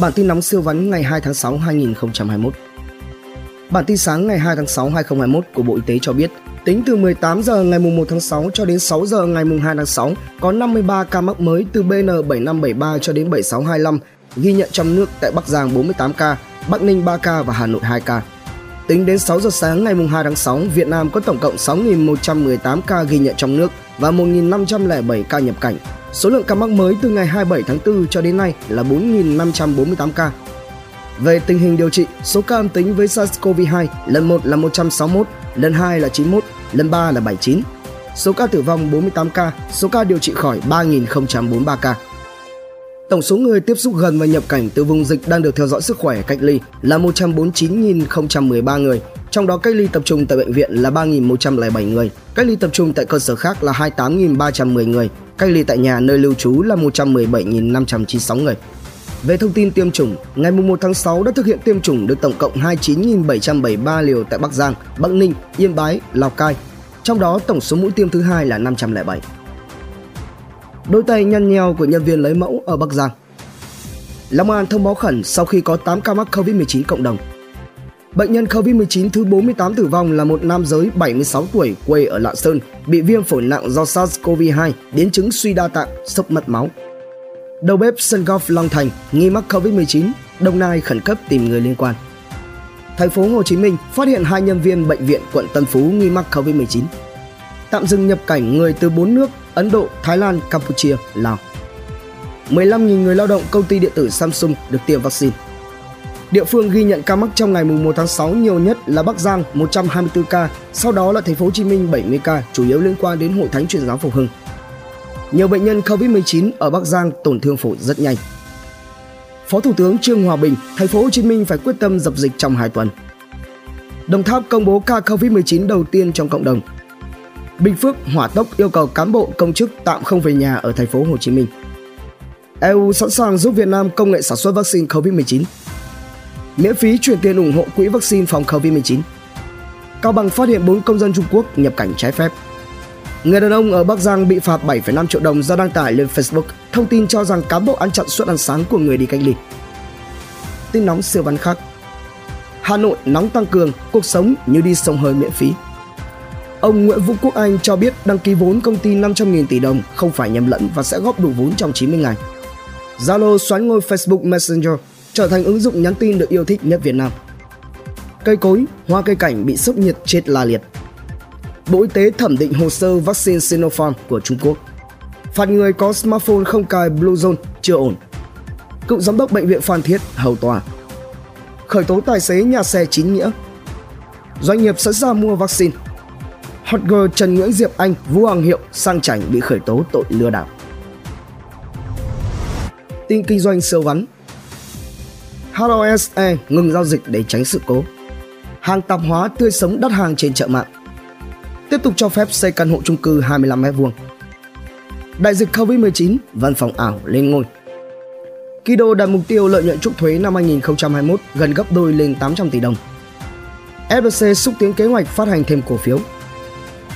Bản tin nóng siêu vắn ngày 2 tháng 6 2021. Bản tin sáng ngày 2 tháng 6 2021 của Bộ Y tế cho biết, tính từ 18 giờ ngày 1 tháng 6 cho đến 6 giờ ngày 2 tháng 6 có 53 ca mắc mới từ BN7573 cho đến 7625 ghi nhận trong nước tại Bắc Giang 48 ca, Bắc Ninh 3 ca và Hà Nội 2 ca. Tính đến 6 giờ sáng ngày 2 tháng 6, Việt Nam có tổng cộng 6.118 ca ghi nhận trong nước và 1.507 ca nhập cảnh. Số lượng ca mắc mới từ ngày 27 tháng 4 cho đến nay là 4.548 ca. Về tình hình điều trị, số ca âm tính với SARS-CoV-2 lần 1 là 161, lần 2 là 91, lần 3 là 79. Số ca tử vong 48 ca, số ca điều trị khỏi 3.043 ca. Tổng số người tiếp xúc gần và nhập cảnh từ vùng dịch đang được theo dõi sức khỏe cách ly là 149.013 người, trong đó cách ly tập trung tại bệnh viện là 3.107 người, cách ly tập trung tại cơ sở khác là 28.310 người, cách ly tại nhà nơi lưu trú là 117.596 người. Về thông tin tiêm chủng, ngày 1 tháng 6 đã thực hiện tiêm chủng được tổng cộng 29.773 liều tại Bắc Giang, Bắc Ninh, Yên Bái, Lào Cai. Trong đó tổng số mũi tiêm thứ hai là 507. Đôi tay nhăn nheo của nhân viên lấy mẫu ở Bắc Giang. Long An thông báo khẩn sau khi có 8 ca mắc COVID-19 cộng đồng. Bệnh nhân COVID-19 thứ 48 tử vong là một nam giới 76 tuổi quê ở Lạng Sơn, bị viêm phổi nặng do SARS-CoV-2, biến chứng suy đa tạng, sốc mất máu. Đầu bếp sân golf Long Thành nghi mắc COVID-19, Đồng Nai khẩn cấp tìm người liên quan. Thành phố Hồ Chí Minh phát hiện hai nhân viên bệnh viện quận Tân Phú nghi mắc COVID-19. Tạm dừng nhập cảnh người từ 4 nước Ấn Độ, Thái Lan, Campuchia, Lào. 15.000 người lao động công ty điện tử Samsung được tiêm vaccine. Địa phương ghi nhận ca mắc trong ngày 1 tháng 6 nhiều nhất là Bắc Giang 124 ca, sau đó là thành phố Hồ Chí Minh 70 ca, chủ yếu liên quan đến Hội Thánh Truyền giáo Phục Hưng. Nhiều bệnh nhân COVID-19 ở Bắc Giang tổn thương phổi rất nhanh. Phó Thủ tướng Trương Hòa Bình, thành phố Hồ Chí Minh phải quyết tâm dập dịch trong 2 tuần. Đồng Tháp công bố ca COVID-19 đầu tiên trong cộng đồng. Bình Phước hỏa tốc yêu cầu cán bộ công chức tạm không về nhà ở thành phố Hồ Chí Minh. EU sẵn sàng giúp Việt Nam công nghệ sản xuất vaccine COVID-19. Miễn phí chuyển tiền ủng hộ quỹ vaccine phòng COVID-19. Cao Bằng phát hiện 4 công dân Trung Quốc nhập cảnh trái phép. Người đàn ông ở Bắc Giang bị phạt 7,5 triệu đồng do đăng tải lên Facebook thông tin cho rằng cán bộ ăn chặn suất ăn sáng của người đi cách ly. Tin nóng siêu văn khác. Hà Nội nóng tăng cường, cuộc sống như đi sông hơi miễn phí. Ông Nguyễn Vũ Quốc Anh cho biết đăng ký vốn công ty 500.000 tỷ đồng không phải nhầm lẫn và sẽ góp đủ vốn trong 90 ngày. Zalo xoán ngôi Facebook Messenger trở thành ứng dụng nhắn tin được yêu thích nhất Việt Nam. Cây cối, hoa cây cảnh bị sốc nhiệt chết la liệt. Bộ Y tế thẩm định hồ sơ vaccine Sinopharm của Trung Quốc. Phạt người có smartphone không cài Bluezone chưa ổn. Cựu giám đốc bệnh viện Phan Thiết hầu tòa. Khởi tố tài xế nhà xe chính nghĩa. Doanh nghiệp sẵn sàng mua vaccine. Hot girl Trần Nguyễn Diệp Anh, Vũ Hoàng Hiệu sang chảnh bị khởi tố tội lừa đảo. Tin kinh doanh siêu vắn HOSE ngừng giao dịch để tránh sự cố. Hàng tạp hóa tươi sống đắt hàng trên chợ mạng tiếp tục cho phép xây căn hộ chung cư 25 m2. Đại dịch Covid-19, văn phòng ảo lên ngôi. Kido đặt mục tiêu lợi nhuận trúc thuế năm 2021 gần gấp đôi lên 800 tỷ đồng. FBC xúc tiến kế hoạch phát hành thêm cổ phiếu.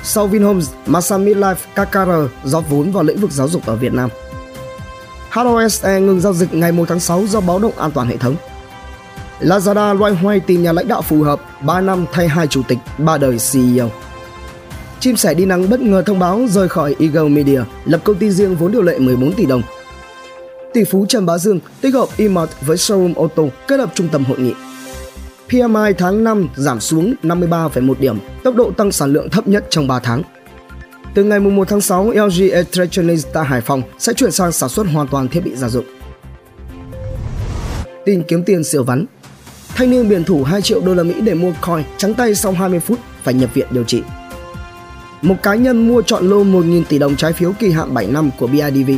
Sau Vinhomes, Masami Life, KKR rót vốn vào lĩnh vực giáo dục ở Việt Nam. HOSE ngừng giao dịch ngày 1 tháng 6 do báo động an toàn hệ thống. Lazada loay hoay tìm nhà lãnh đạo phù hợp 3 năm thay hai chủ tịch, ba đời CEO chim sẻ đi nắng bất ngờ thông báo rời khỏi Eagle Media, lập công ty riêng vốn điều lệ 14 tỷ đồng. Tỷ phú Trần Bá Dương tích hợp Emart với showroom ô tô kết hợp trung tâm hội nghị. PMI tháng 5 giảm xuống 53,1 điểm, tốc độ tăng sản lượng thấp nhất trong 3 tháng. Từ ngày 1 tháng 6, LG Electronics tại Hải Phòng sẽ chuyển sang sản xuất hoàn toàn thiết bị gia dụng. Tin kiếm tiền siêu vắn Thanh niên biển thủ 2 triệu đô la Mỹ để mua coin trắng tay sau 20 phút phải nhập viện điều trị một cá nhân mua chọn lô 1.000 tỷ đồng trái phiếu kỳ hạn 7 năm của BIDV.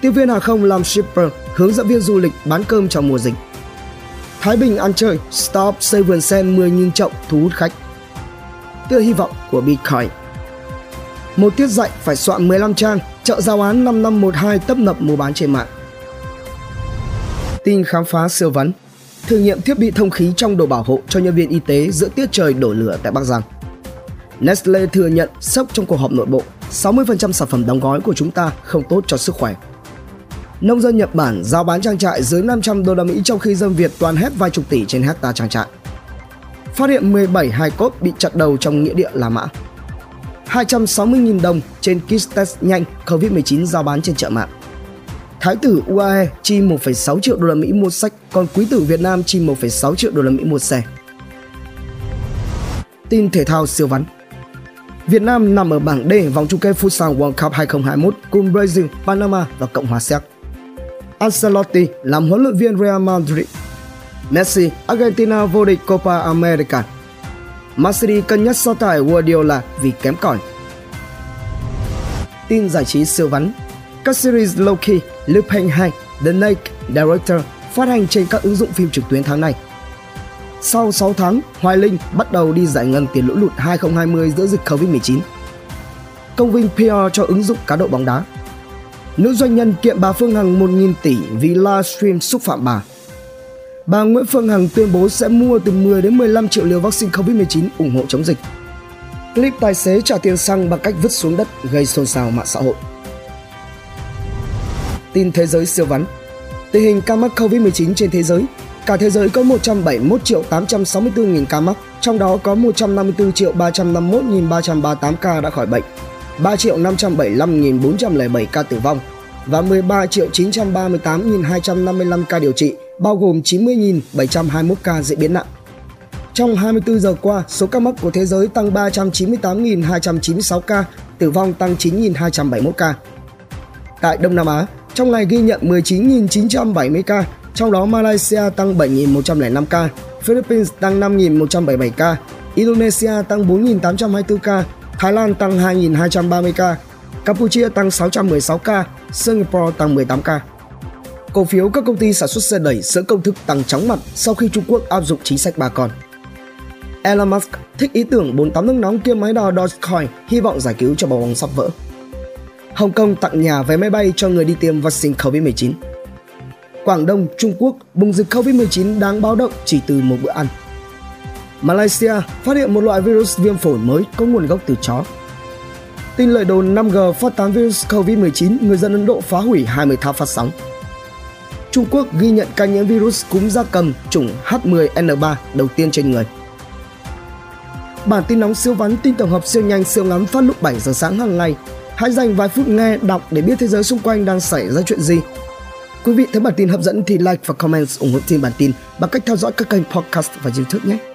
Tiếp viên hàng không làm shipper, hướng dẫn viên du lịch bán cơm trong mùa dịch. Thái Bình ăn chơi, stop xây vườn sen 10.000 trọng thu hút khách. Tựa hy vọng của Bitcoin. Một tiết dạy phải soạn 15 trang, chợ giao án 5512 tấp nập mua bán trên mạng. Tin khám phá siêu vấn Thử nghiệm thiết bị thông khí trong đồ bảo hộ cho nhân viên y tế giữa tiết trời đổ lửa tại Bắc Giang. Nestle thừa nhận sốc trong cuộc họp nội bộ, 60% sản phẩm đóng gói của chúng ta không tốt cho sức khỏe. Nông dân Nhật Bản giao bán trang trại dưới 500 đô la Mỹ trong khi dân Việt toàn hết vài chục tỷ trên hecta trang trại. Phát hiện 17 hài cốt bị chặt đầu trong nghĩa địa La Mã. 260.000 đồng trên kit test nhanh COVID-19 giao bán trên chợ mạng. Thái tử UAE chi 1,6 triệu đô la Mỹ mua sách, còn quý tử Việt Nam chi 1,6 triệu đô la Mỹ mua xe. Tin thể thao siêu vắn Việt Nam nằm ở bảng D vòng chung kết Futsal World Cup 2021 cùng Brazil, Panama và Cộng hòa Séc. Ancelotti làm huấn luyện viên Real Madrid. Messi, Argentina vô địch Copa America. Messi cân nhắc so tài Guardiola vì kém cỏi. Tin giải trí siêu vắn các series Loki, Lupin 2, The Naked Director phát hành trên các ứng dụng phim trực tuyến tháng này. Sau 6 tháng, Hoài Linh bắt đầu đi giải ngân tiền lũ lụt 2020 giữa dịch Covid-19. Công vinh PR cho ứng dụng cá độ bóng đá. Nữ doanh nhân kiện bà Phương Hằng 1.000 tỷ vì livestream xúc phạm bà. Bà Nguyễn Phương Hằng tuyên bố sẽ mua từ 10 đến 15 triệu liều vaccine Covid-19 ủng hộ chống dịch. Clip tài xế trả tiền xăng bằng cách vứt xuống đất gây xôn xao mạng xã hội. Tin thế giới siêu vắn Tình hình ca mắc Covid-19 trên thế giới Cả thế giới có 171 triệu 864 nghìn ca mắc, trong đó có 154 triệu 351 nghìn 338 ca đã khỏi bệnh, 3 triệu 575 nghìn 407 ca tử vong và 13 triệu 938 nghìn 255 ca điều trị, bao gồm 90 nghìn 721 ca diễn biến nặng. Trong 24 giờ qua, số ca mắc của thế giới tăng 398.296 ca, tử vong tăng 9.271 ca. Tại Đông Nam Á, trong ngày ghi nhận 19.970 ca, trong đó Malaysia tăng 7.105 ca, Philippines tăng 5.177 ca, Indonesia tăng 4.824 ca, Thái Lan tăng 2.230 ca, Campuchia tăng 616 ca, Singapore tăng 18 ca. Cổ phiếu các công ty sản xuất xe đẩy sữa công thức tăng chóng mặt sau khi Trung Quốc áp dụng chính sách bà con. Elon Musk thích ý tưởng 48 nước nóng kia máy đo Dogecoin, hy vọng giải cứu cho bong bóng sắp vỡ. Hồng Kông tặng nhà vé máy bay cho người đi tiêm vaccine COVID-19. Quảng Đông, Trung Quốc bùng dịch COVID-19 đáng báo động chỉ từ một bữa ăn. Malaysia phát hiện một loại virus viêm phổi mới có nguồn gốc từ chó. Tin lời đồn 5G phát tán virus COVID-19, người dân Ấn Độ phá hủy 20 tháp phát sóng. Trung Quốc ghi nhận ca nhiễm virus cúm gia cầm chủng H10N3 đầu tiên trên người. Bản tin nóng siêu vắn tin tổng hợp siêu nhanh siêu ngắn phát lúc 7 giờ sáng hàng ngày. Hãy dành vài phút nghe, đọc để biết thế giới xung quanh đang xảy ra chuyện gì Quý vị thấy bản tin hấp dẫn thì like và comment ủng hộ team bản tin bằng cách theo dõi các kênh podcast và YouTube nhé.